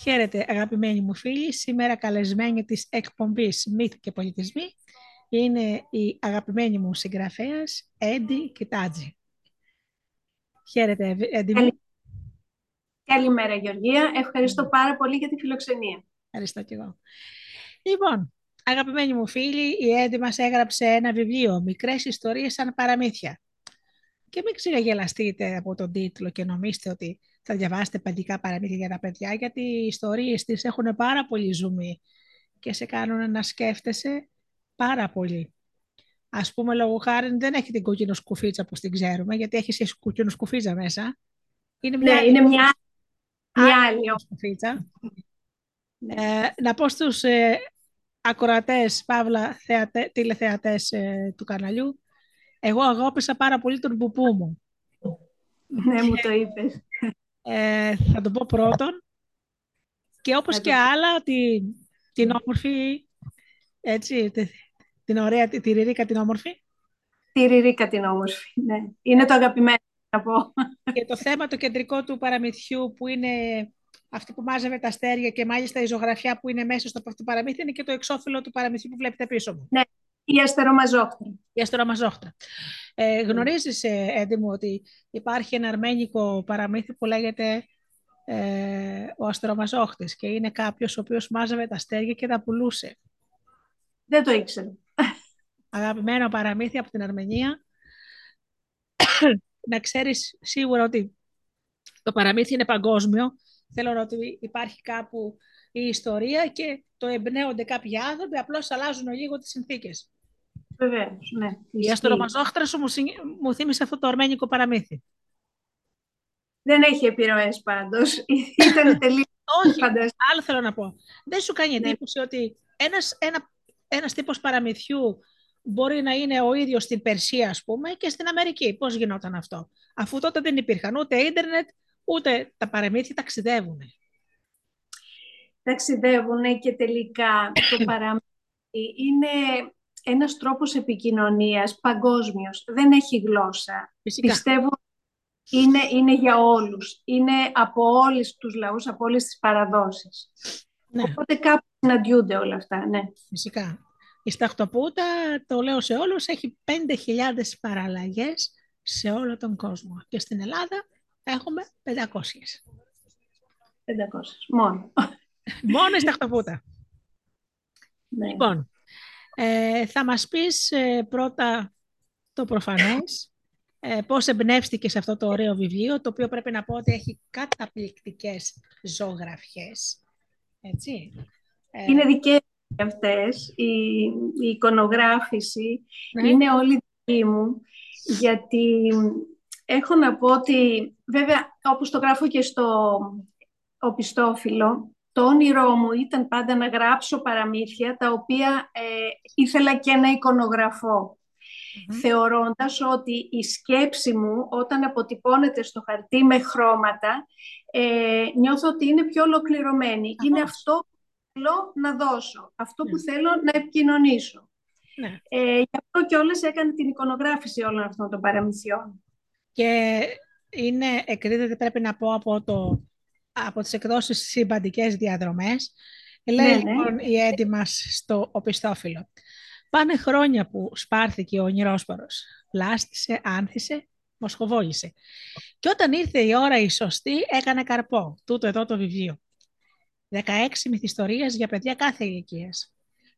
Χαίρετε αγαπημένοι μου φίλοι, σήμερα καλεσμένη της εκπομπής Μύθ και Πολιτισμοί είναι η αγαπημένη μου συγγραφέας Έντι Κιτάτζη. Χαίρετε Έντι μου. Καλημέρα Γεωργία, ευχαριστώ πάρα πολύ για τη φιλοξενία. Ευχαριστώ και εγώ. Λοιπόν, αγαπημένοι μου φίλοι, η Έντι μας έγραψε ένα βιβλίο «Μικρές ιστορίες σαν παραμύθια». Και μην ξεγελαστείτε από τον τίτλο και νομίστε ότι θα διαβάσετε παιδικά παραμύθια για τα παιδιά, γιατί οι ιστορίες της έχουν πάρα πολύ ζουμί και σε κάνουν να σκέφτεσαι πάρα πολύ. Α πούμε, λόγω χάρη δεν έχει την κόκκινο σκουφίτσα που την ξέρουμε, γιατί έχει και κόκκινο σκουφίτσα μέσα. Είναι μια, ναι, είναι μια, μια άλλη σκουφίτσα. Ναι. Ε, να πω στους ε, ακροατές, παύλα, θεατε, τηλεθεατές ε, του καναλιού, εγώ αγάπησα πάρα πολύ τον πουπού μου. Ναι, μου το είπες. Ε, θα το πω πρώτον. Και όπως και άλλα, τη, την όμορφη, έτσι, την ωραία, τη, τη Ριρίκα την όμορφη. Τη Ριρίκα την όμορφη, ναι. Είναι το αγαπημένο, να πω. Και το θέμα το κεντρικό του παραμυθιού που είναι αυτή που μάζευε τα αστέρια και μάλιστα η ζωγραφιά που είναι μέσα στο αυτό παραμύθι είναι και το εξώφυλλο του παραμυθιού που βλέπετε πίσω μου. Ναι, η αστερομαζόχτρα. Η αστερομαζόχτρα. Ε, γνωρίζεις, ε, Έντι μου, ότι υπάρχει ένα αρμένικο παραμύθι που λέγεται ε, ο αστερομαζόχτης και είναι κάποιος ο οποίος μάζευε τα αστέρια και τα πουλούσε. Δεν το ήξερα. Αγαπημένο παραμύθι από την Αρμενία. να ξέρεις σίγουρα ότι το παραμύθι είναι παγκόσμιο. Θέλω να ότι υπάρχει κάπου η ιστορία και το εμπνέονται κάποιοι άνθρωποι, απλώς αλλάζουν λίγο τις συνθήκες. Βεβαίω, ναι. Η αστρομαζόχτρας σου μου, μου θύμισε αυτό το αρμένικο παραμύθι. Δεν έχει επιρροές πάντω. Ήταν τελείως. Όχι, άλλο θέλω να πω. Δεν σου κάνει ναι. εντύπωση ότι ένας, ένα, ένας τύπος παραμυθιού μπορεί να είναι ο ίδιος στην Περσία, ας πούμε, και στην Αμερική. Πώς γινόταν αυτό; Αφού τότε δεν υπήρχαν ούτε ίντερνετ, ούτε τα παραμύθια ταξιδεύουν. Ταξιδεύουν και τελικά το παραμύθι είναι ένας τρόπος επικοινωνίας παγκόσμιος. Δεν έχει γλώσσα. Φυσικά. Πιστεύω είναι, είναι για όλους. Είναι από όλους τους λαούς, από όλες τις παραδόσεις. Ναι. Οπότε κάπου συναντιούνται όλα αυτά, ναι. Φυσικά. Η Σταχτοπούτα, το λέω σε όλους, έχει 5.000 παραλλαγές σε όλο τον κόσμο. Και στην Ελλάδα έχουμε 500. 500, μόνο. μόνο η Σταχτοπούτα. Ναι. Λοιπόν, ε, θα μας πεις ε, πρώτα το προφανές, ε, πώς εμπνεύστηκες αυτό το ωραίο βιβλίο, το οποίο πρέπει να πω ότι έχει καταπληκτικές ζωγραφιές. Έτσι. Ε, είναι δικές αυτές. Η, η εικονογράφηση ναι. είναι όλη δική μου, γιατί έχω να πω ότι, βέβαια, όπως το γράφω και στο οπιστόφυλλο, το όνειρό μου ήταν πάντα να γράψω παραμύθια τα οποία ε, ήθελα και να εικονογραφώ. Θεωρώντας ότι η σκέψη μου όταν αποτυπώνεται στο χαρτί με χρώματα ε, νιώθω ότι είναι πιο ολοκληρωμένη. Είναι αυτό που θέλω να δώσω, αυτό που ναι. θέλω να επικοινωνήσω. Ναι. Ε, γι' αυτό και όλες έκανε την εικονογράφηση όλων αυτών των παραμυθιών. Και είναι, εκρίνεται πρέπει να πω από το από τις εκδόσεις συμπαντικές διαδρομές. Λέει ναι, ναι. λοιπόν η Έντι μας στο οπιστόφυλλο. Πάνε χρόνια που σπάρθηκε ο ονειρόσπορος. Πλάστησε, άνθησε, μοσχοβόλησε. Και όταν ήρθε η ώρα η σωστή, έκανε καρπό. Τούτο εδώ το βιβλίο. 16 μυθιστορίες για παιδιά κάθε ηλικίας.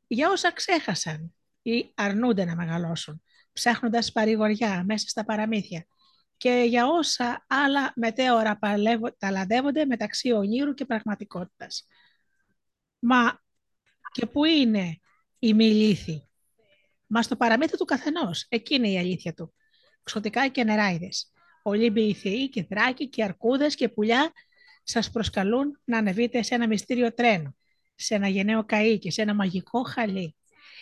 Για όσα ξέχασαν ή αρνούνται να μεγαλώσουν, ψάχνοντας παρηγοριά μέσα στα παραμύθια και για όσα άλλα μετέωρα ταλαντεύονται μεταξύ ονείρου και πραγματικότητας. Μα και πού είναι η μη λύθη; Μα στο παραμύθι του καθενός, εκείνη είναι η αλήθεια του. Ξωτικά και νεράιδες. Ολύμπιοι θεοί και δράκοι και αρκούδες και πουλιά σας προσκαλούν να ανεβείτε σε ένα μυστήριο τρένο, σε ένα γενναίο καΐ και σε ένα μαγικό χαλί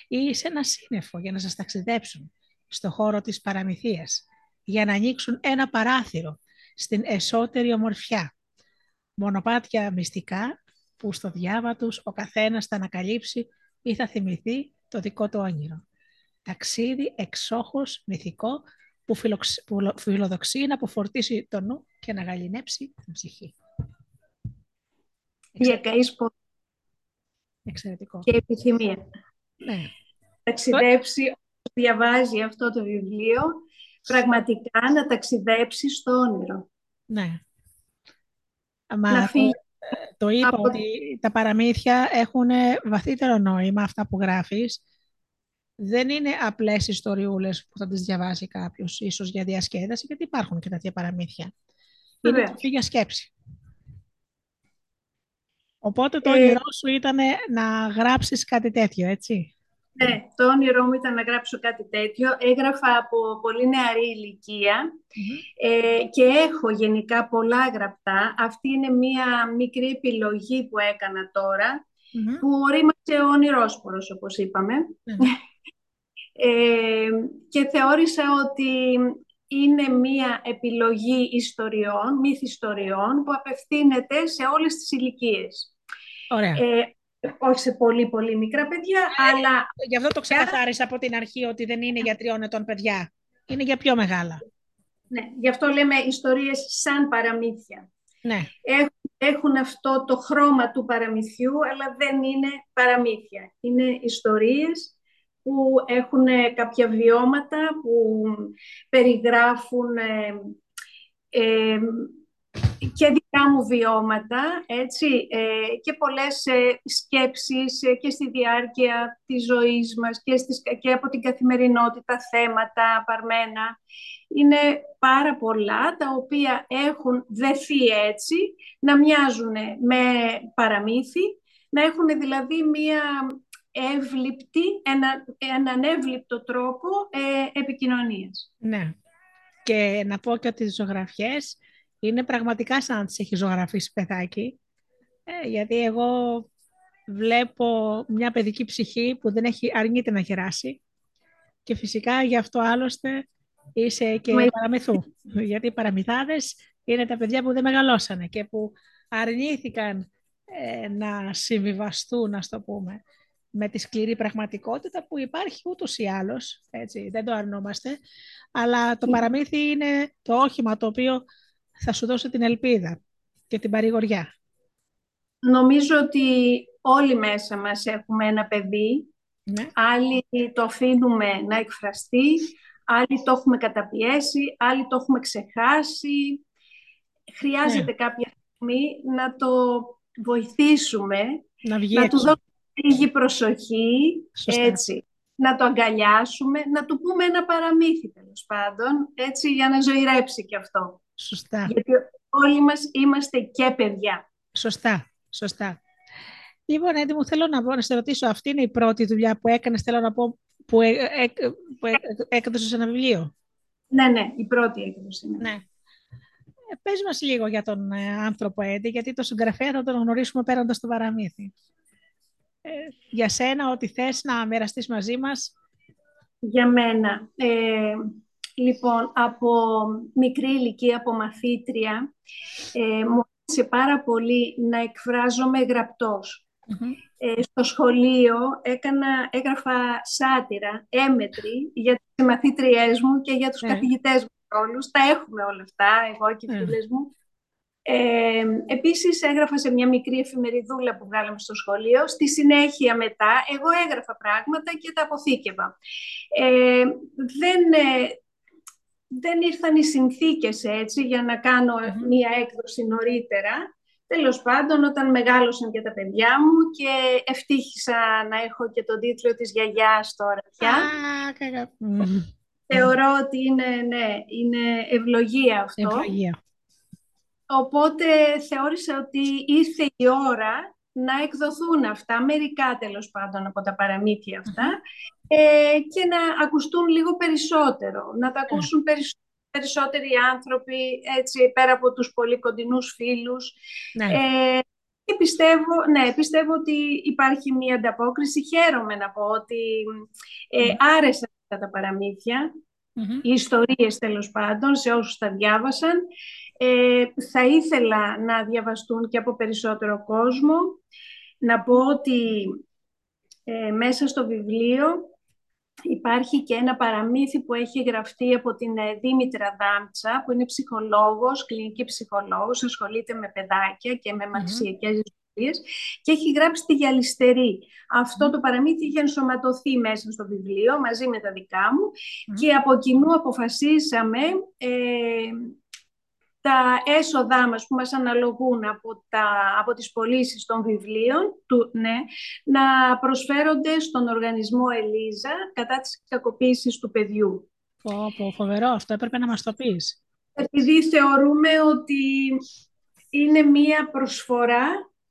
ή σε ένα σύννεφο για να σας ταξιδέψουν στο χώρο της παραμυθίας για να ανοίξουν ένα παράθυρο στην εσωτερή ομορφιά. Μονοπάτια μυστικά που στο διάβα τους ο καθένας θα ανακαλύψει ή θα θυμηθεί το δικό του όνειρο. Ταξίδι εξόχως μυθικό που, φιλοξ... που φιλοδοξεί να αποφορτήσει το νου και να γαλινέψει την ψυχή. διακαείς Εξαιρετικό. και επιθυμία. Ναι. Ταξιδέψει, διαβάζει αυτό το βιβλίο, πραγματικά να ταξιδέψεις στο όνειρο. Ναι. Μα το είπα ότι τα παραμύθια έχουν βαθύτερο νόημα αυτά που γράφεις. Δεν είναι απλές ιστοριούλες που θα τις διαβάσει κάποιος, ίσως για διασκέδαση, γιατί υπάρχουν και τέτοια παραμύθια. Είναι τροφή για σκέψη. Οπότε το ε... όνειρό σου ήταν να γράψεις κάτι τέτοιο, έτσι. Ναι, το όνειρό μου ήταν να γράψω κάτι τέτοιο. Έγραφα από πολύ νεαρή ε, και έχω γενικά πολλά γραπτά. Αυτή είναι μία μικρή επιλογή που έκανα που ορίμασε ο όνειρόσπορος, όπως ε, και θεώρησα ότι είναι μία επιλογή ιστοριών, μύθιστοριών, που απευθύνεται σε όλες τις ηλικίες. Ωραία. Ε, όχι σε πολύ πολύ μικρά παιδιά, ε, αλλά... Γι' αυτό το ξεκαθάρισα από την αρχή ότι δεν είναι για τριών ετών παιδιά. Είναι για πιο μεγάλα. Ναι, γι' αυτό λέμε ιστορίες σαν παραμύθια. Ναι. Έχουν, έχουν αυτό το χρώμα του παραμυθιού, αλλά δεν είναι παραμύθια. Είναι ιστορίες που έχουν κάποια βιώματα, που περιγράφουν ε, ε, και δικά μου βιώματα, έτσι, ε, και πολλές ε, σκέψεις ε, και στη διάρκεια της ζωής μας και, στις, και από την καθημερινότητα θέματα παρμένα. Είναι πάρα πολλά τα οποία έχουν δεθεί έτσι, να μοιάζουν με παραμύθι, να έχουν δηλαδή μία εύληπτη, ένα, έναν εύληπτο τρόπο ε, επικοινωνίας. Ναι. Και να πω και ότι τις ζωγραφιές είναι πραγματικά σαν να τις έχει ζωγραφίσει παιδάκι. Ε, γιατί εγώ βλέπω μια παιδική ψυχή που δεν έχει αρνείται να γεράσει. Και φυσικά γι' αυτό άλλωστε είσαι και Μα... παραμυθού. γιατί οι παραμυθάδες είναι τα παιδιά που δεν μεγαλώσανε και που αρνήθηκαν ε, να συμβιβαστούν, να το πούμε, με τη σκληρή πραγματικότητα που υπάρχει ούτως ή άλλως, έτσι, δεν το αρνούμαστε, αλλά το παραμύθι είναι το όχημα το οποίο θα σου δώσει την ελπίδα και την παρηγοριά. Νομίζω ότι όλοι μέσα μας έχουμε ένα παιδί, ναι. άλλοι το αφήνουμε να εκφραστεί, άλλοι το έχουμε καταπιέσει, άλλοι το έχουμε ξεχάσει. Χρειάζεται ναι. κάποια στιγμή να το βοηθήσουμε, να, να του δώσουμε λίγη προσοχή, έτσι, να το αγκαλιάσουμε, να του πούμε ένα παραμύθι τέλος πάντων, έτσι, για να ζωηρέψει και αυτό. Σωστά. Γιατί όλοι μας είμαστε και παιδιά. Σωστά, σωστά. Λοιπόν, Έντι μου, θέλω να, πω, να σε ρωτήσω, αυτή είναι η πρώτη δουλειά που έκανες, θέλω να πω, που, ε, ε, που ε, έκδοσες ένα βιβλίο; Ναι, ναι, η πρώτη έκδοση. Ναι. ναι. Πες μας λίγο για τον άνθρωπο Έντι, γιατί το συγγραφέα θα τον γνωρίσουμε πέραντα στο παραμύθι. Ε, για σένα, ό,τι θες να μοιραστείς μαζί μας. Για μένα. Ε, λοιπόν, από μικρή ηλικία, από μαθήτρια, ε, μου άρεσε πάρα πολύ να εκφράζομαι Ε, στο σχολείο έκανα, έγραφα σάτυρα, έμετρη, για τις μαθήτριές μου και για τους yeah. Ναι. καθηγητές μου όλους. Τα έχουμε όλα αυτά, εγώ και οι ναι. φίλες μου. Ε, επίσης έγραφα σε μια μικρή εφημεριδούλα που βγάλαμε στο σχολείο. Στη συνέχεια μετά εγώ έγραφα πράγματα και τα αποθήκευα. Ε, δεν, ε, δεν ήρθαν οι συνθήκες έτσι για να κάνω μια έκδοση νωρίτερα. Τέλος πάντων, όταν μεγάλωσαν και τα παιδιά μου και ευτύχησα να έχω και τον τίτλο της γιαγιάς τώρα πια. Θεωρώ ότι είναι, ναι, είναι ευλογία αυτό. Ευλογία. Οπότε θεώρησα ότι ήρθε η ώρα να εκδοθούν αυτά, μερικά τέλος πάντων από τα παραμύθια αυτά, ε, και να ακουστούν λίγο περισσότερο, να τα ακούσουν περισσότεροι άνθρωποι, έτσι, πέρα από τους πολύ κοντινούς φίλους. Ναι. Ε, και πιστεύω, ναι, πιστεύω ότι υπάρχει μία ανταπόκριση. Χαίρομαι να πω ότι ε, άρεσαν αυτά τα παραμυθια οι ιστορίες τέλος πάντων, σε όσους τα διάβασαν. Ε, θα ήθελα να διαβαστούν και από περισσότερο κόσμο. Να πω ότι ε, μέσα στο βιβλίο υπάρχει και ένα παραμύθι που έχει γραφτεί από την ε, Δήμητρα Δάμτσα, που είναι ψυχολόγος, κλινική ψυχολόγος, ασχολείται με παιδάκια και με μαθησιακές και έχει γράψει τη Γυαλιστερή. Αυτό το παραμύθι είχε ενσωματωθεί μέσα στο βιβλίο μαζί με τα δικά μου και από κοινού αποφασίσαμε ε, τα έσοδά μας που μας αναλογούν από, τα, από τις πωλήσεις των βιβλίων του, ναι, να προσφέρονται στον οργανισμό Ελίζα κατά της κακοποίησης του παιδιού. Πω, πω, φοβερό, αυτό έπρεπε να μας το πεις. Επειδή θεωρούμε ότι είναι μία προσφορά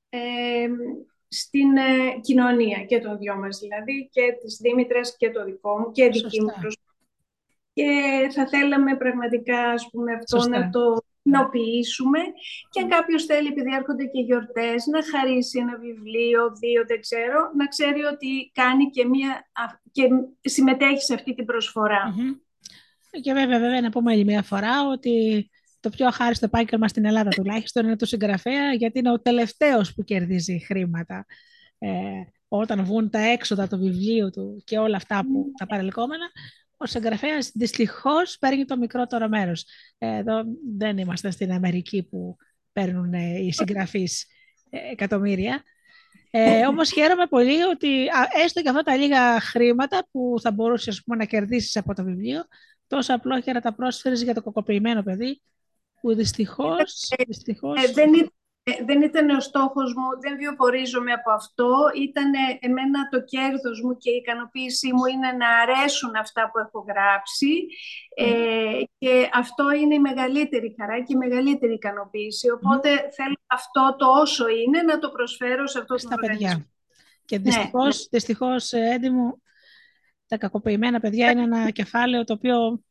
ε, στην ε, κοινωνία και των δυο μας δηλαδή και της Δήμητρας και το δικό μου και δική μου προσφορά. Και θα θέλαμε πραγματικά ας πούμε, αυτό να το κοινοποιήσουμε και αν κάποιος θέλει, επειδή έρχονται και γιορτές, να χαρίσει ένα βιβλίο, δύο, δεν ξέρω, να ξέρει ότι κάνει και, μία, και συμμετέχει σε αυτή την προσφορά. Και βέβαια, βέβαια, να πούμε άλλη μια φορά ότι το πιο αχάριστο επάγγελμα στην Ελλάδα τουλάχιστον είναι το συγγραφέα, γιατί είναι ο τελευταίος που κερδίζει χρήματα. Ε, όταν βγουν τα έξοδα του βιβλίου του και όλα αυτά που τα παρελκόμενα, ο συγγραφέας δυστυχώς παίρνει το μικρότερο μέρος. Εδώ δεν είμαστε στην Αμερική που παίρνουν ε, οι συγγραφείς ε, εκατομμύρια. Ε, Όμως χαίρομαι πολύ ότι έστω και αυτά τα λίγα χρήματα που θα μπορούσες να κερδίσεις από το βιβλίο, τόσο απλό και να τα πρόσφερες για το κοκοποιημένο παιδί, που δυστυχώς. Ε, δεν, ε, δεν ήταν ο στόχος μου, δεν βιοπορίζομαι από αυτό. Ήταν εμένα το κέρδος μου και η ικανοποίησή μου είναι να αρέσουν αυτά που έχω γράψει ε, και αυτό είναι η μεγαλύτερη χαρά και η μεγαλύτερη ικανοποίηση. Οπότε θέλω αυτό το όσο είναι να το προσφέρω σε αυτό το παιδιά. Και δυστυχώς, ναι, δυστυχώς έντιμο, τα κακοποιημένα παιδιά είναι ένα κεφάλαιο το οποίο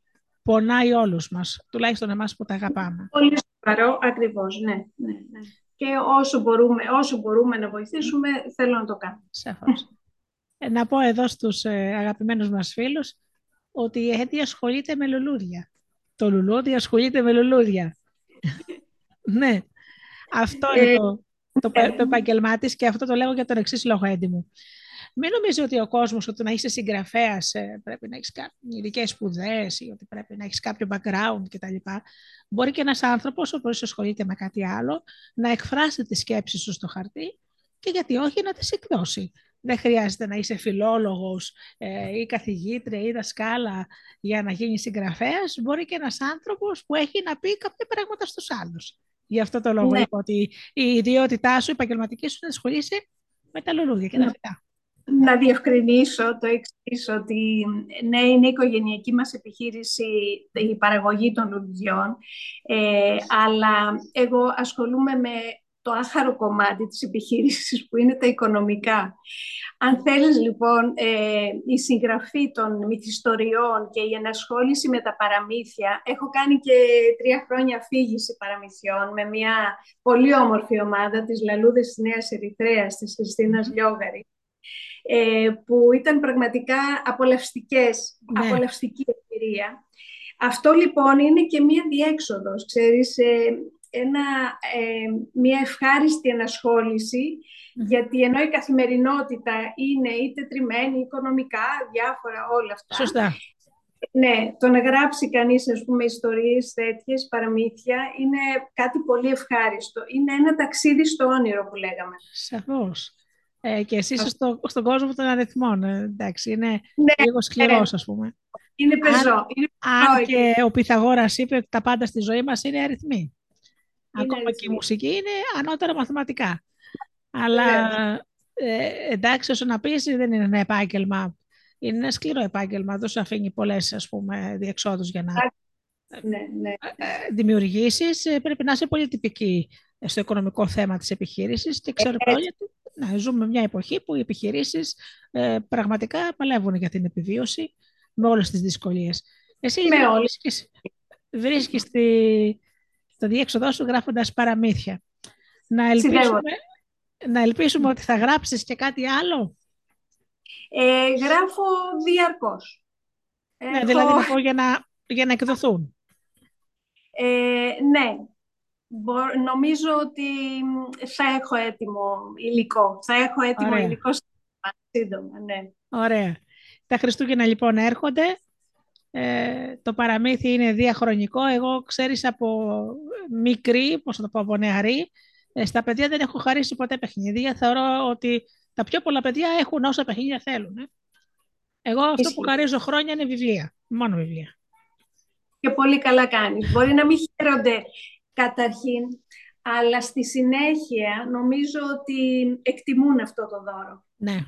πονάει όλους μας, τουλάχιστον εμάς που τα αγαπάμε. Πολύ σοβαρό, ακριβώς, ναι. ναι, ναι και όσο μπορούμε, όσο μπορούμε να βοηθήσουμε, θέλω να το κάνω. Σαφώς. Ε, να πω εδώ στους ε, αγαπημένους μας φίλους ότι η Έντι ασχολείται με λουλούδια. Το λουλούδι ασχολείται με λουλούδια. ναι, αυτό είναι ε, το, το, το επαγγελμά της και αυτό το λέγω για τον εξής λόγο, Έντι μου. Μην νομίζεις ότι ο κόσμος, ότι να είσαι συγγραφέας, ε, πρέπει να έχεις ειδικές σπουδές ή ότι πρέπει να έχεις κάποιο background κτλ. Μπορεί και ένας άνθρωπος, ο οποίος ασχολείται με κάτι άλλο, να εκφράσει τις σκέψεις σου στο χαρτί και γιατί όχι να τις εκδώσει. Δεν χρειάζεται να είσαι φιλόλογος ε, ή καθηγήτρια ή δασκάλα για να γίνεις συγγραφέας. Μπορεί και ένας άνθρωπος που έχει να πει κάποια πράγματα στους άλλους. Γι' αυτό το λόγο ναι. είπα ότι η ιδιότητά σου, η επαγγελματική σου, να ασχολείσαι με τα λουλούδια και τα ναι. φυτά να διευκρινίσω το εξής ότι ναι, είναι η οικογενειακή μας επιχείρηση η παραγωγή των λουλουδιών, ε, αλλά εγώ ασχολούμαι με το άχαρο κομμάτι της επιχείρησης που είναι τα οικονομικά. Αν θέλεις λοιπόν ε, η συγγραφή των μυθιστοριών και η ενασχόληση με τα παραμύθια, έχω κάνει και τρία χρόνια αφήγηση παραμυθιών με μια πολύ όμορφη ομάδα της Λαλούδες της Νέας Ερυθρέας, της Χριστίνας Λιόγαρη, ε, που ήταν πραγματικά απολαυστικές, ναι. απολαυστική εμπειρία. Αυτό λοιπόν είναι και μία διέξοδος, ξέρεις, ε, ένα, ε, μία ευχάριστη ενασχόληση, γιατί ενώ η καθημερινότητα είναι είτε τριμμένη, οικονομικά, διάφορα όλα αυτά. Σωστά. Ναι, το να γράψει κανείς, ας πούμε, ιστορίες τέτοιες, παραμύθια, είναι κάτι πολύ ευχάριστο. Είναι ένα ταξίδι στο όνειρο που λέγαμε. Σαφώς. Ε, και εσύ είσαι στο, στον κόσμο των αριθμών. Ε, εντάξει, είναι ναι, λίγο σκληρός, ας πούμε. Είναι πεζό. Είναι αν και ο Πυθαγόρας είπε ότι τα πάντα στη ζωή μας είναι αριθμοί. Ακόμα και η μουσική είναι ανώτερα μαθηματικά. Αλλά ε, εντάξει, όσο να πεις, δεν είναι ένα επάγγελμα. Είναι ένα σκληρό επάγγελμα. Δεν σου αφήνει πολλές διεξόδους για να ναι, ναι. Ε, δημιουργήσεις. Ε, πρέπει να είσαι πολύ τυπική στο οικονομικό θέμα της επιχείρησης και ξέρω ε, να ζούμε μια εποχή που οι επιχειρήσεις ε, πραγματικά παλεύουν για την επιβίωση με όλες τις δυσκολίες. Εσύ με βρίσκεις, βρίσκεις τη, το διέξοδό σου γράφοντας παραμύθια. Να ελπίσουμε, να ελπίσουμε ότι θα γράψεις και κάτι άλλο; Ε, γράφω διαρκώς. Ναι, δηλαδή να για να, για να εκδοθούν. Ε, ναι, νομίζω ότι θα έχω έτοιμο υλικό. Θα έχω έτοιμο Ωραία. υλικό σύντομα, ναι. Ωραία. Τα Χριστούγεννα λοιπόν έρχονται. Ε, το παραμύθι είναι διαχρονικό. Εγώ, ξέρεις, από μικρή, πώς θα το πω, από νεαρή, Ε, στα παιδιά δεν έχω χαρίσει ποτέ παιχνίδια. Θεωρώ ότι τα πιο πολλά παιδιά έχουν όσα παιχνίδια θέλουν. Ε. Εγώ αυτό που χαρίζω χρόνια είναι βιβλία. Μόνο βιβλία. Και πολύ καλά κάνεις. Μπορεί να μην χαίρονται καταρχήν, αλλά στη συνέχεια νομίζω ότι εκτιμούν αυτό το δώρο. Ναι.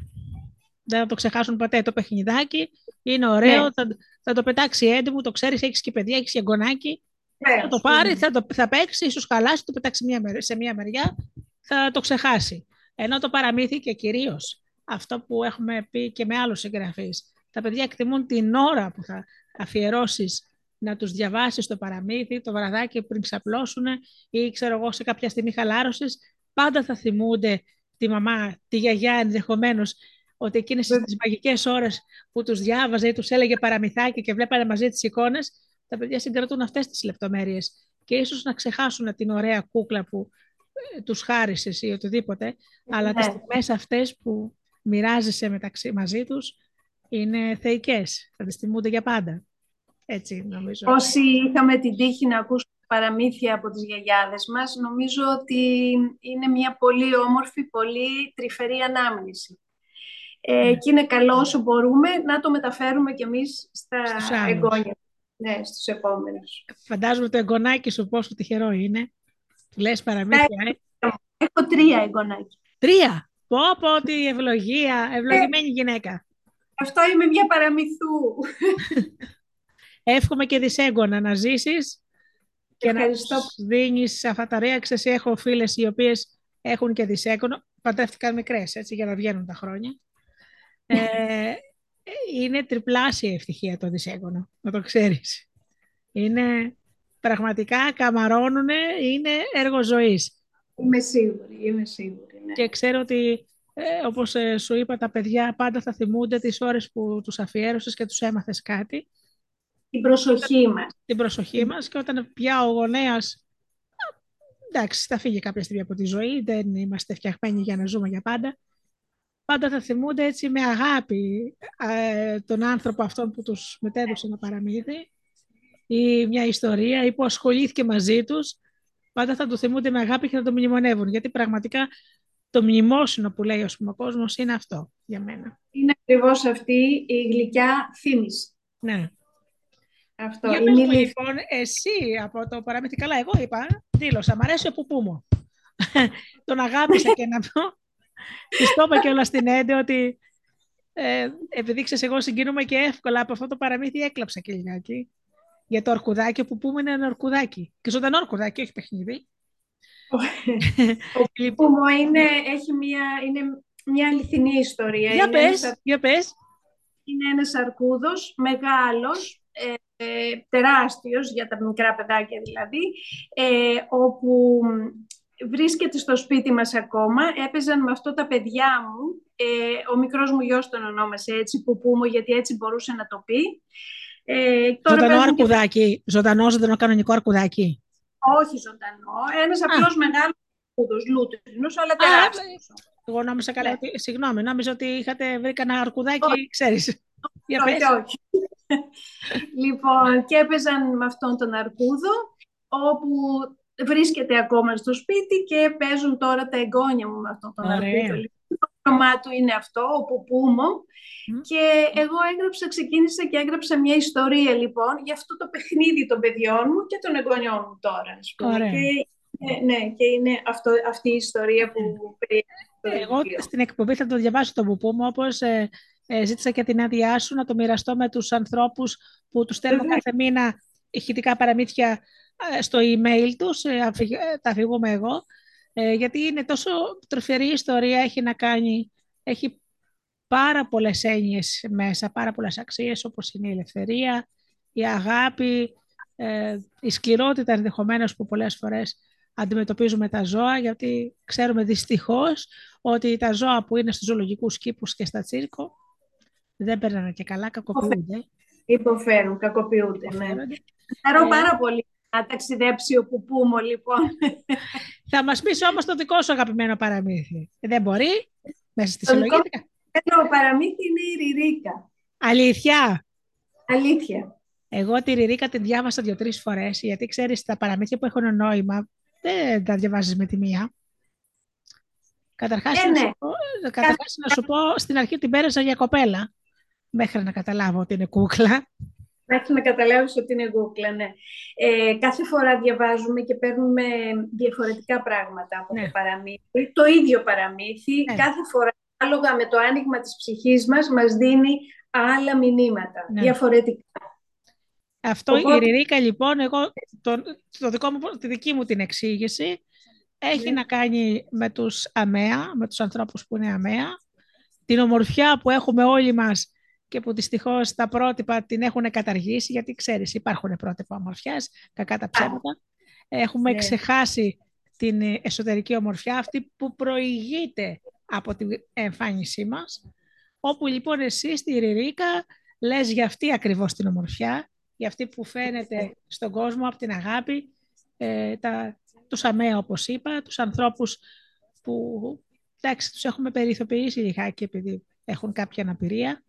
Δεν θα το ξεχάσουν ποτέ το παιχνιδάκι. Είναι ωραίο, ναι. θα, θα, το πετάξει έντιμο, το ξέρεις, έχεις και παιδιά, έχεις και γονάκι. Ναι, θα το πάρει, θα, το, θα παίξει, ίσως χαλάσει, το πετάξει μια, σε μια μεριά, θα το ξεχάσει. Ενώ το παραμύθι και κυρίως αυτό που έχουμε πει και με άλλους συγγραφείς, τα παιδιά εκτιμούν την ώρα που θα αφιερώσεις να τους διαβάσεις το παραμύθι, το βραδάκι πριν ξαπλώσουν ή ξέρω εγώ σε κάποια στιγμή χαλάρωσης, πάντα θα θυμούνται τη μαμά, τη γιαγιά ενδεχομένως ότι εκείνες τις μαγικές ώρες που τους διάβαζε ή τους έλεγε παραμυθάκι και βλέπανε μαζί τις εικόνες, τα παιδιά συγκρατούν αυτές τις λεπτομέρειες και ίσως να ξεχάσουν την ωραία κούκλα που ε, τους χάρισες ή οτιδήποτε, αλλά τις ναι. στιγμές αυτές που μοιράζεσαι μεταξύ μαζί τους είναι θεϊκές, θα τις θυμούνται για πάντα. Έτσι νομίζω. Όσοι είχαμε την τύχη να ακούσουμε παραμύθια από τις γιαγιάδες μας, νομίζω ότι είναι μια πολύ όμορφη, πολύ τρυφερή ανάμνηση. Ε, ναι. και είναι καλό όσο μπορούμε να το μεταφέρουμε κι εμείς στα εγγόνια. Ναι, στους επόμενους. Φαντάζομαι το εγγονάκι σου πόσο τυχερό είναι. Λες παραμύθια, ε. Έχω τρία εγγονάκια. Τρία! Πω πω τι ευλογία, ευλογημένη γυναίκα. Αυτό είμαι μια παραμυθού. Εύχομαι και δυσέγγωνα να ζήσεις και να δίνεις αυτά τα ρέα. έχω φίλες οι οποίες έχουν και δυσέγγωνο. Παντρεύτηκαν μικρές, έτσι, για να βγαίνουν τα χρόνια. ε, είναι τριπλάσια ευτυχία το δυσέγγωνο, να το ξέρεις. Είναι πραγματικά καμαρώνουν, είναι έργο ζωής. Είμαι σίγουρη, είμαι σίγουρη. Ναι. Και ξέρω ότι, ε, όπως ε, σου είπα, τα παιδιά πάντα θα θυμούνται τις ώρες που τους αφιέρωσες και τους έμαθες κάτι. Την προσοχή μας. Την προσοχή μας και όταν πια ο γονέας εντάξει, θα φύγει κάποια στιγμή από τη ζωή, δεν είμαστε φτιαχμένοι για να ζούμε για πάντα πάντα θα θυμούνται έτσι με αγάπη ε, τον άνθρωπο αυτόν που τους μετέδωσε ένα παραμύθι ή μια ιστορία ή που ασχολήθηκε μαζί τους. Πάντα θα το θυμούνται με αγάπη και θα το μνημονεύουν. Γιατί πραγματικά το μνημόσυνο που λέει ο κόσμος είναι αυτό για μένα. Είναι ακριβώς αυτή η γλυκιά θύμηση. Ναι. Αυτό. Για πες λοιπόν, εσύ από το παραμύθι, καλά, εγώ είπα, δήλωσα, μ' αρέσει ο πουπού μου. τον αγάπησα και να πω Της το είπα και όλα στην Έντε ότι ε, επειδή ξέρεις εγώ συγκίνομαι και εύκολα από αυτό το παραμύθι έκλαψα και λιγάκι για το ορκουδάκι που πούμε είναι ένα ορκουδάκι και ζωντανό ορκουδάκι, όχι παιχνίδι. Ο λοιπόν, είναι, έχει μια, είναι μια αληθινή ιστορία. Για είναι πες, για πες. Είναι ένας αρκούδος μεγάλος, ε, ε, τεράστιος για τα μικρά παιδάκια δηλαδή, ε, όπου βρίσκεται στο σπίτι μας ακόμα. Έπαιζαν με αυτό τα παιδιά μου. Ε, ο μικρός μου γιος τον ονόμασε έτσι, που μου, γιατί έτσι μπορούσε να το πει. Ε, τώρα ζωντανό αρκουδάκι, και... ζωντανό, ζωντανό κανονικό αρκουδάκι. Όχι ζωντανό, ένας απλός μεγάλος αρκούδος, λούτρινος, αλλά τεράστιος. Εγώ νόμιζα καλά, ναι. συγγνώμη, νόμιζα ότι είχατε βρει κανένα αρκουδάκι, όχι. ξέρεις. Για όχι, όχι. λοιπόν, και έπαιζαν με αυτόν τον αρκούδο, όπου βρίσκεται ακόμα στο σπίτι και παίζουν τώρα τα εγγόνια μου με αυτόν τον αρκούδο. Το όνομά του είναι αυτό, ο Πουπούμο. Και εγώ έγραψα, ξεκίνησα και έγραψα μια ιστορία λοιπόν για αυτό το παιχνίδι των παιδιών μου και των εγγονιών μου τώρα. Και, ναι, και είναι αυτό, αυτή η ιστορία που περιέχει. Εγώ στην εκπομπή θα το διαβάσω το Πουπούμο, όπως ε, ε, ζήτησα και την άδειά σου να το μοιραστώ με τους ανθρώπους που τους στέλνω κάθε μήνα ηχητικά παραμύθια ε, στο email τους, ε, ε, τα αφηγούμε εγώ, γιατί είναι τόσο τροφερή ιστορία, έχει να κάνει, έχει πάρα πολλές έννοιες μέσα, πάρα πολλές αξίες όπως είναι η ελευθερία, η αγάπη, η σκληρότητα ενδεχομένως που πολλές φορές αντιμετωπίζουμε τα ζώα, γιατί ξέρουμε δυστυχώς ότι τα ζώα που είναι στους ζωολογικούς κήπους και στα τσίρκο δεν περνάνε και καλά, κακοποιούνται. Υποφέρουν, κακοποιούνται, ναι. Χαρώ πάρα πολύ να ταξιδέψει ο Πουπούμο, λοιπόν. Θα μας πεις όμως το δικό σου αγαπημένο παραμύθι. Δεν μπορεί, μέσα στη συλλογή. Το παραμύθι είναι η Ριρίκα. Αλήθεια; Αλήθεια. Εγώ τη Ριρίκα την διάβασα δύο-τρεις φορές, γιατί ξέρεις τα παραμύθια που έχουν νόημα δεν τα διαβάζεις με τη μία. Καταρχάς, ε, ναι. να, σου πω, καταρχάς να σου πω, στην αρχή την πέρασα για κοπέλα, μέχρι να καταλάβω ότι είναι κούκλα. Μέχρι να καταλάβεις ότι είναι κούκλα, ναι. Ε, κάθε φορά διαβάζουμε και παίρνουμε διαφορετικά πράγματα από ναι. το παραμύθι. Το ίδιο παραμύθι, ναι. κάθε φορά, άλογα με το άνοιγμα της ψυχής μας, μας δίνει άλλα μηνύματα, ναι. διαφορετικά. Αυτό η Ριρίκα, λοιπόν, εγώ, το, το δικό μου, τη δική μου την εξήγηση, έχει ναι. να κάνει με τους αμαία, με τους ανθρώπους που είναι αμαία, την ομορφιά που έχουμε όλοι μας και που δυστυχώς τα πρότυπα την έχουν καταργήσει, γιατί ξέρεις υπάρχουν πρότυπα ομορφιάς, κακά τα ψέματα. Έχουμε ναι. ξεχάσει την εσωτερική ομορφιά, αυτή που προηγείται από την εμφάνισή μας, όπου λοιπόν εσύ στη Ριρίκα λες για αυτή ακριβώς την ομορφιά, για αυτή που φαίνεται στον κόσμο από την αγάπη, ε, τα, τους αμαία όπως είπα, τους ανθρώπους που εντάξει, τους έχουμε περιθωποιήσει λιγάκι επειδή έχουν κάποια αναπηρία.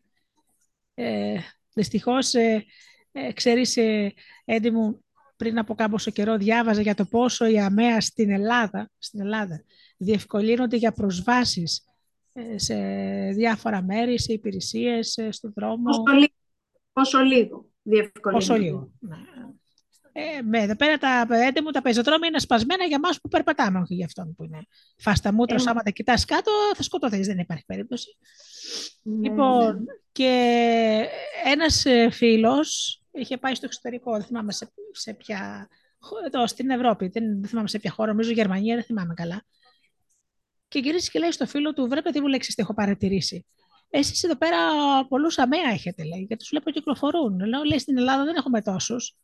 Ε, δυστυχώς, ε, ε, ξέρεις, ε, Έντι μου, πριν από κάμποσο καιρό διάβαζα για το πόσο οι αμαία στην Ελλάδα, στην Ελλάδα διευκολύνονται για προσβάσεις ε, σε διάφορα μέρη, σε υπηρεσίες, στον δρόμο. Πόσο λίγο, πόσο λίγο διευκολύνονται. Πόσο λίγο. Ναι. Ε, με, εδώ πέρα τα παιδί μου τα πεζοδρόμια είναι σπασμένα για εμά που περπατάμε, όχι για αυτόν που είναι φάστα μούτρα. Ε, άμα τα κοιτάς κάτω, θα σκοτωθείς, δεν υπάρχει περίπτωση. Ναι, λοιπόν, ναι. και ένας ε, φίλος είχε πάει στο εξωτερικό, δεν θυμάμαι σε, σε ποια. Εδώ στην Ευρώπη, δεν, θυμάμαι σε ποια χώρα, νομίζω Γερμανία, δεν θυμάμαι καλά. Και γυρίζει και λέει στο φίλο του: Βρε, παιδί μου, λέξεις τι έχω παρατηρήσει. Εσείς εδώ πέρα πολλούς αμαία έχετε, λέει, γιατί τους βλέπω κυκλοφορούν. Λέω, λέει, στην Ελλάδα δεν έχουμε τόσους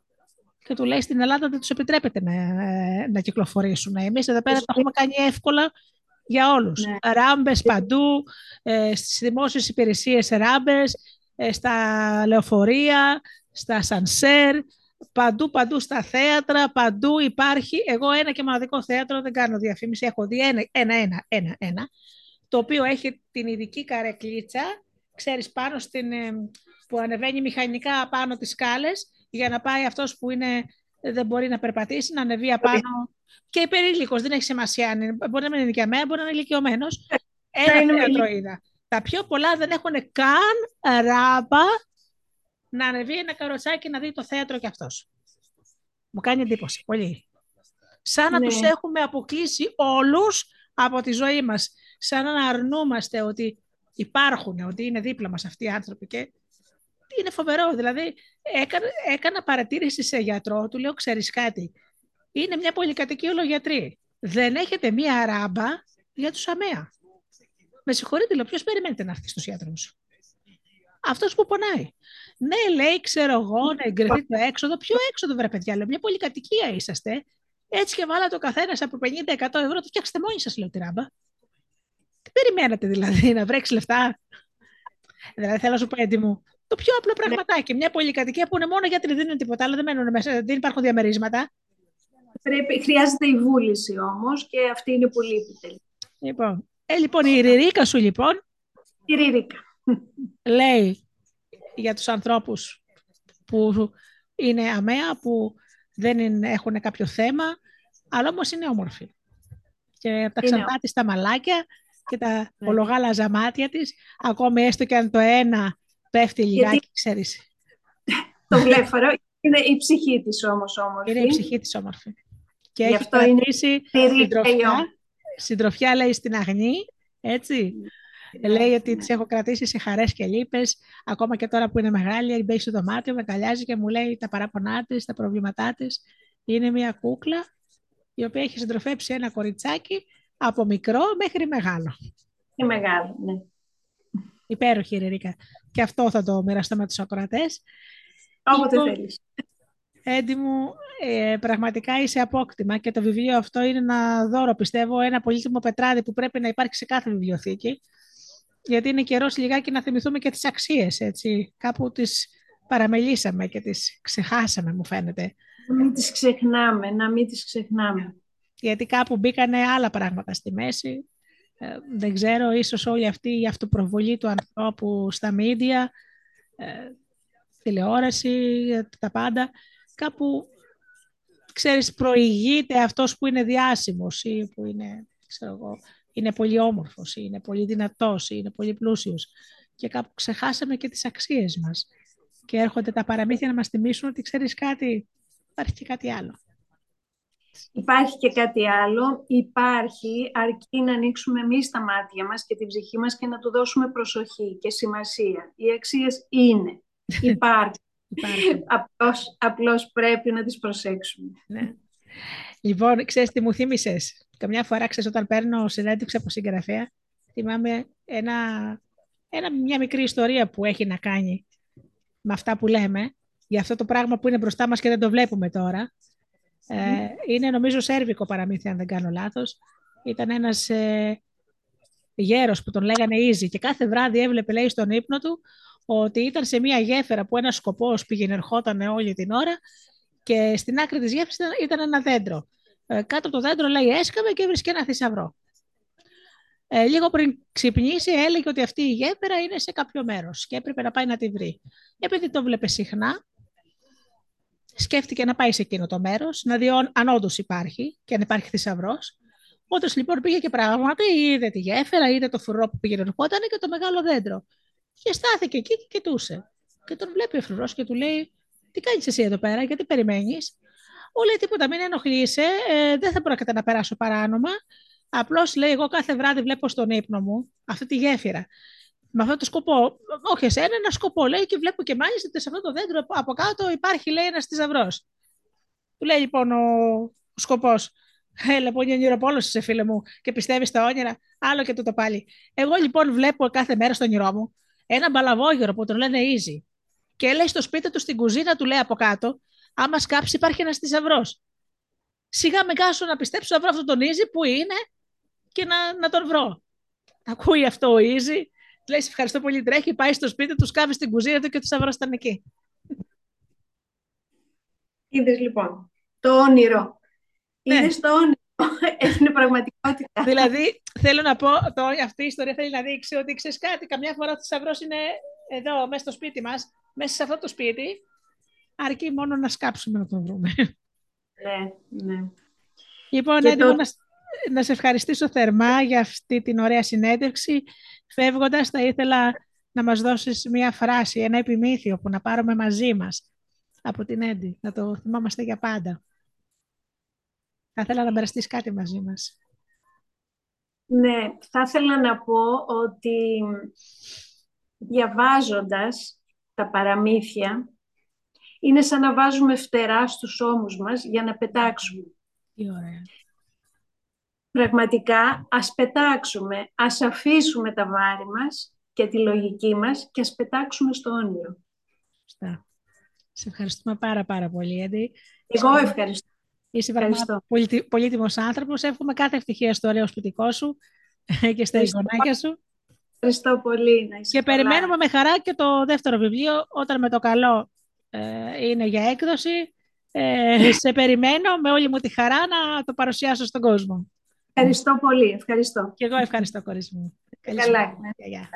και του λέει στην Ελλάδα δεν τους επιτρέπεται να, να κυκλοφορήσουν. Εμείς εδώ πέρα το έχουμε κάνει εύκολα για όλους. Ναι. Ράμπες παντού, ε, στις δημόσιες υπηρεσίες ράμπες, ε, στα λεωφορεία, στα σανσέρ, παντού, παντού στα θέατρα, παντού υπάρχει. Εγώ ένα και μοναδικό θέατρο, δεν κάνω διαφήμιση, έχω δει ένα, ένα, ένα, ένα, ένα το οποίο έχει την ειδική καρεκλίτσα, ξέρεις, πάνω στην, ε, που ανεβαίνει μηχανικά πάνω τις σκάλες για να πάει αυτός που είναι, δεν μπορεί να περπατήσει, να ανεβεί απάνω. Και υπερήλικος, δεν έχει σημασία. Μπορεί να είναι ηλικιαμένο, μπορεί να είναι ηλικιωμένος. Ένα θέατρο είδα. Τα πιο πολλά δεν έχουν καν ράμπα να ανεβεί ένα καροτσάκι να δει το θέατρο κι αυτός. Μου κάνει εντύπωση, πολύ. Σαν να ναι. τους έχουμε αποκλείσει όλους από τη ζωή μας. Σαν να αρνούμαστε ότι υπάρχουν, ότι είναι δίπλα μας αυτοί οι άνθρωποι και είναι φοβερό. Δηλαδή, έκανα, έκανα παρατήρηση σε γιατρό, του λέω, ξέρεις κάτι, είναι μια πολυκατοικία ολογιατρή. Δεν έχετε μία ράμπα για τους αμαία. Με συγχωρείτε, λέω, ποιος περιμένετε να έρθει στους γιατρούς; Αυτός που πονάει. Ναι, λέει, ξέρω εγώ, να εγκριθεί το έξοδο. Ποιο έξοδο, βρε παιδιά, λέω, μια πολυκατοικία είσαστε. Έτσι και βάλατε ο καθένας από 50-100 ευρώ, το φτιάξτε μόνοι σας, λέω τη ράμπα. Τι περιμένατε δηλαδή, να βρέξεις λεφτά. Δηλαδή, θέλω να σου πω, έντιμο, το πιο απλό ναι. πραγματάκι. Μια πολυκατοικία που είναι μόνο γιατί δεν δίνουν τίποτα άλλο, δεν μένουν μέσα, δεν υπάρχουν διαμερίσματα. Πρέπει, χρειάζεται η βούληση όμως και αυτή είναι πολύ επιτελή. Λοιπόν, ε, λοιπόν, η Ριρίκα σου λοιπόν. Η Ριρίκα. Λέει για τους ανθρώπους που είναι αμαία, που δεν είναι, έχουν κάποιο θέμα, αλλά όμως είναι όμορφοι. Και τα ξαντά της τα μαλάκια και τα ναι. ολογάλαζα μάτια της, ακόμη έστω και αν το ένα Πέφτει λιγάκι, Γιατί... ξέρεις. το βλέφαρο είναι η ψυχή της όμως όμορφη. Είναι η ψυχή της όμορφη. Και Γι έχει αυτό κρατήσει συντροφιά, συντροφιά, λέει, στην αγνή, έτσι. Ναι. Λέει ότι τις έχω κρατήσει σε χαρές και λύπες, ακόμα και τώρα που είναι μεγάλη, μπαίνει στο δωμάτιο, με καλιάζει και μου λέει τα παράπονά της, τα προβλήματά της. Είναι μια κούκλα η οποία έχει συντροφέψει ένα κοριτσάκι από μικρό μέχρι μεγάλο. Και μεγάλο, ναι. Υπέροχη, Ριρίκα. Και αυτό θα το μοιραστώ με τους ακροατές. Όποτε λοιπόν, θέλεις. Έντι μου, ε, πραγματικά είσαι απόκτημα και το βιβλίο αυτό είναι ένα δώρο, πιστεύω, ένα πολύτιμο πετράδι που πρέπει να υπάρχει σε κάθε βιβλιοθήκη. Γιατί είναι καιρός λιγάκι να θυμηθούμε και τις αξίες, έτσι. Κάπου τις παραμελήσαμε και τις ξεχάσαμε, μου φαίνεται. Να μην τις ξεχνάμε, να μην τις ξεχνάμε. Γιατί κάπου μπήκανε άλλα πράγματα στη μέση ε, δεν ξέρω, ίσως όλη αυτή η αυτοπροβολή του ανθρώπου στα μίντια, ε, τηλεόραση, τα πάντα, κάπου, ξέρεις, προηγείται αυτός που είναι διάσημος ή που είναι ξέρω εγώ, είναι πολύ όμορφος, είναι πολύ δυνατός, είναι πολύ πλούσιος. Και κάπου ξεχάσαμε και τις αξίες μας. Και έρχονται τα παραμύθια να μας θυμίσουν ότι ξέρεις κάτι, υπάρχει και κάτι άλλο. Υπάρχει και κάτι άλλο. Υπάρχει αρκεί να ανοίξουμε εμείς τα μάτια μας και την ψυχή μας και να του δώσουμε προσοχή και σημασία. Οι αξίες είναι. Υπάρχει. απλώς, απλώς πρέπει να τις προσέξουμε. Ναι. Λοιπόν, ξέρεις τι μου θύμισες; Καμιά φορά, ξέρεις, όταν παίρνω συνέντευξη από συγγραφέα, θυμάμαι ένα, ένα, μια μικρή ιστορία που έχει να κάνει με αυτά που λέμε, για αυτό το πράγμα που είναι μπροστά μας και δεν το βλέπουμε τώρα. Ε, είναι νομίζω σέρβικο παραμύθι, αν δεν κάνω λάθος. Ήταν ένας ε, γέρος που τον λέγανε Ίζη και κάθε βράδυ έβλεπε, λέει, στον ύπνο του ότι ήταν σε μια γέφυρα που ένας σκοπός πήγαινε ερχόταν όλη την ώρα και στην άκρη της γέφυρας ήταν ένα δέντρο. Ε, κάτω από το δέντρο, λέει, έσκαβε και έβρισκε ένα θησαυρό. Ε, λίγο πριν ξυπνήσει, έλεγε ότι αυτή η γέφυρα είναι σε κάποιο μέρος και έπρεπε να πάει να τη βρει. Επειδή το βλέπε συχνά, σκέφτηκε να πάει σε εκείνο το μέρος, να δει αν όντως υπάρχει και αν υπάρχει θησαυρός. Όντως λοιπόν πήγε και πράγματι είδε τη γέφυρα, είδε το φρουρό που πήγαινε ερχόταν και το μεγάλο δέντρο. Και στάθηκε εκεί και κοιτούσε. Και τον βλέπει ο φρουρός και του λέει: Τι κάνεις εσύ εδώ πέρα, γιατί περιμένεις; Μου λέει τίποτα, μην ενοχλείσαι, ε, δεν θα μπορώ να περάσω παράνομα. Απλώς λέει: Εγώ κάθε βράδυ βλέπω στον ύπνο μου αυτή τη γέφυρα με αυτό το σκοπό. Όχι εσένα, ένα σκοπό λέει και βλέπω και μάλιστα ότι σε αυτό το δέντρο από κάτω υπάρχει λέει ένας θησαυρός. Του λέει λοιπόν ο, ο σκοπός. Έλα, λοιπόν, ονειροπόλο σε φίλε μου και πιστεύεις στα όνειρα. Άλλο και τούτο πάλι. Εγώ λοιπόν βλέπω κάθε μέρα στο όνειρό μου ένα μπαλαβόγερο που τον λένε Easy. Και λέει στο σπίτι του στην κουζίνα, του λέει από κάτω, άμα σκάψει υπάρχει ένας θησαυρός. Σιγά με κάσω να πιστέψω να βρω αυτόν τον Easy που είναι και να, να τον βρω. Ακούει αυτό ο Easy λέει ευχαριστώ πολύ, τρέχει, πάει στο σπίτι τους, σκάβει στην κουζίνα του και τους αυρό ήταν εκεί. Είδες λοιπόν, το όνειρο. Ναι. Είδες το όνειρο. Έγινε πραγματικότητα. δηλαδή, θέλω να πω, το, αυτή η ιστορία θέλει να δείξει ότι ξέρεις κάτι. Καμιά φορά ο θησαυρός είναι εδώ, μέσα στο σπίτι μας, μέσα σε αυτό το σπίτι. Αρκεί μόνο να σκάψουμε να τον βρούμε. Ναι, ναι. Λοιπόν, έτοιμο να, να σε ευχαριστήσω θερμά για αυτή την ωραία συνέντευξη. Φεύγοντας, θα ήθελα να μας δώσεις μία φράση, ένα επιμήθειο που να πάρουμε μαζί μας από την Έντι, να το θυμάμαστε για πάντα. Θα ήθελα να μοιραστείς κάτι μαζί μας. Ναι, θα ήθελα να πω ότι διαβάζοντας τα παραμύθια, είναι σαν να βάζουμε φτερά στους ώμους μας για να πετάξουμε. Τι ωραία πραγματικά ας πετάξουμε, ας αφήσουμε τα βάρη μας και τη λογική μας και ας πετάξουμε στο όνειρο. Σωστά. Σε ευχαριστούμε πάρα πάρα πολύ, Έντι. Εγώ ευχαριστώ. Είσαι ευχαριστώ. πολύτιμος άνθρωπος. Εύχομαι κάθε ευτυχία στο ωραίο σπιτικό σου και στα εγγονάκια σου. Ευχαριστώ πολύ. Να και περιμένουμε με χαρά και το δεύτερο βιβλίο, όταν με το καλό ε, είναι για έκδοση. Ε, σε περιμένω με όλη μου τη χαρά να το παρουσιάσω στον κόσμο. Ευχαριστώ πολύ. Ευχαριστώ. Και εγώ ευχαριστώ, κορίτσι μου. Καλά. Γεια.